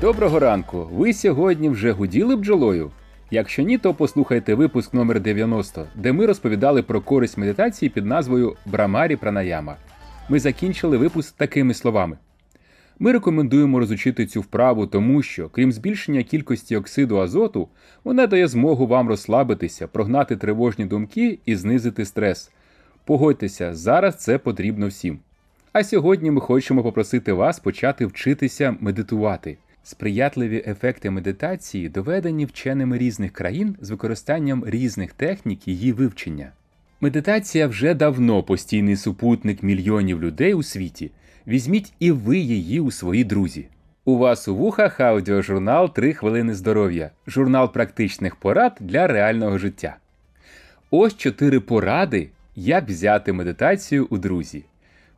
Доброго ранку! Ви сьогодні вже гуділи бджолою? Якщо ні, то послухайте випуск номер 90, де ми розповідали про користь медитації під назвою Брамарі Пранаяма. Ми закінчили випуск такими словами. Ми рекомендуємо розучити цю вправу, тому що, крім збільшення кількості оксиду азоту, вона дає змогу вам розслабитися, прогнати тривожні думки і знизити стрес. Погодьтеся, зараз це потрібно всім. А сьогодні ми хочемо попросити вас почати вчитися медитувати. Сприятливі ефекти медитації доведені вченими різних країн з використанням різних технік її вивчення. Медитація вже давно постійний супутник мільйонів людей у світі. Візьміть і ви її у свої друзі. У вас у вухах аудіожурнал «3 хвилини здоров'я, журнал практичних порад для реального життя. Ось чотири поради, як взяти медитацію у друзі.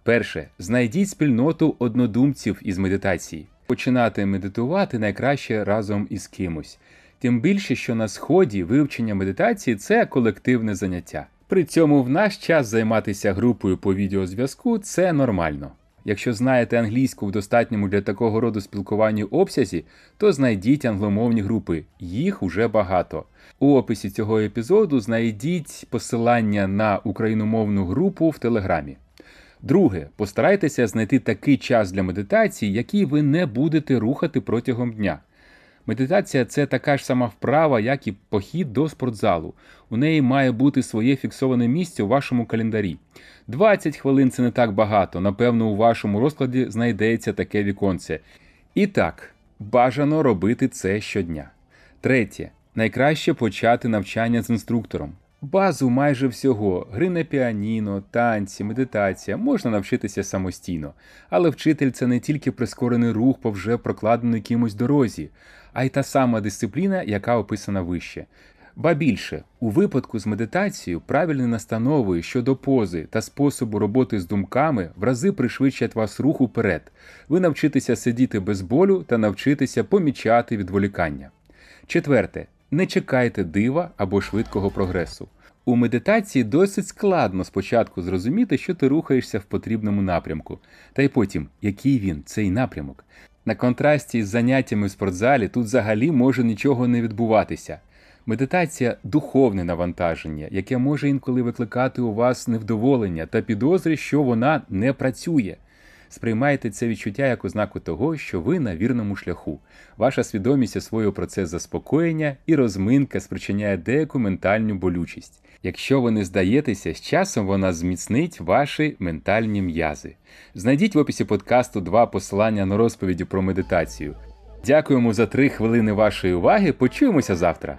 Перше. Знайдіть спільноту однодумців із медитації. Починати медитувати найкраще разом із кимось. Тим більше, що на сході вивчення медитації це колективне заняття. При цьому в наш час займатися групою по відеозв'язку це нормально. Якщо знаєте англійську в достатньому для такого роду спілкування обсязі, то знайдіть англомовні групи, їх уже багато. У описі цього епізоду знайдіть посилання на україномовну групу в Телеграмі. Друге, постарайтеся знайти такий час для медитації, який ви не будете рухати протягом дня. Медитація це така ж сама вправа, як і похід до спортзалу. У неї має бути своє фіксоване місце у вашому календарі. 20 хвилин це не так багато, напевно, у вашому розкладі знайдеться таке віконце. І так, бажано робити це щодня. Третє. Найкраще почати навчання з інструктором. Базу майже всього гри на піаніно, танці, медитація можна навчитися самостійно, але вчитель це не тільки прискорений рух по вже прокладеній кимось дорозі, а й та сама дисципліна, яка описана вище. Ба більше, у випадку з медитацією правильні настанови щодо пози та способу роботи з думками в рази пришвидшать вас рух уперед. Ви навчитеся сидіти без болю та навчитеся помічати відволікання. Четверте. Не чекайте дива або швидкого прогресу. У медитації досить складно спочатку зрозуміти, що ти рухаєшся в потрібному напрямку, та й потім, який він, цей напрямок. На контрасті з заняттями в спортзалі тут взагалі може нічого не відбуватися. Медитація духовне навантаження, яке може інколи викликати у вас невдоволення та підозри, що вона не працює. Сприймайте це відчуття як ознаку того, що ви на вірному шляху. Ваша свідомість освоює процес заспокоєння і розминка спричиняє деяку ментальну болючість. Якщо ви не здаєтеся, з часом вона зміцнить ваші ментальні м'язи. Знайдіть в описі подкасту два посилання на розповіді про медитацію. Дякуємо за три хвилини вашої уваги. Почуємося завтра.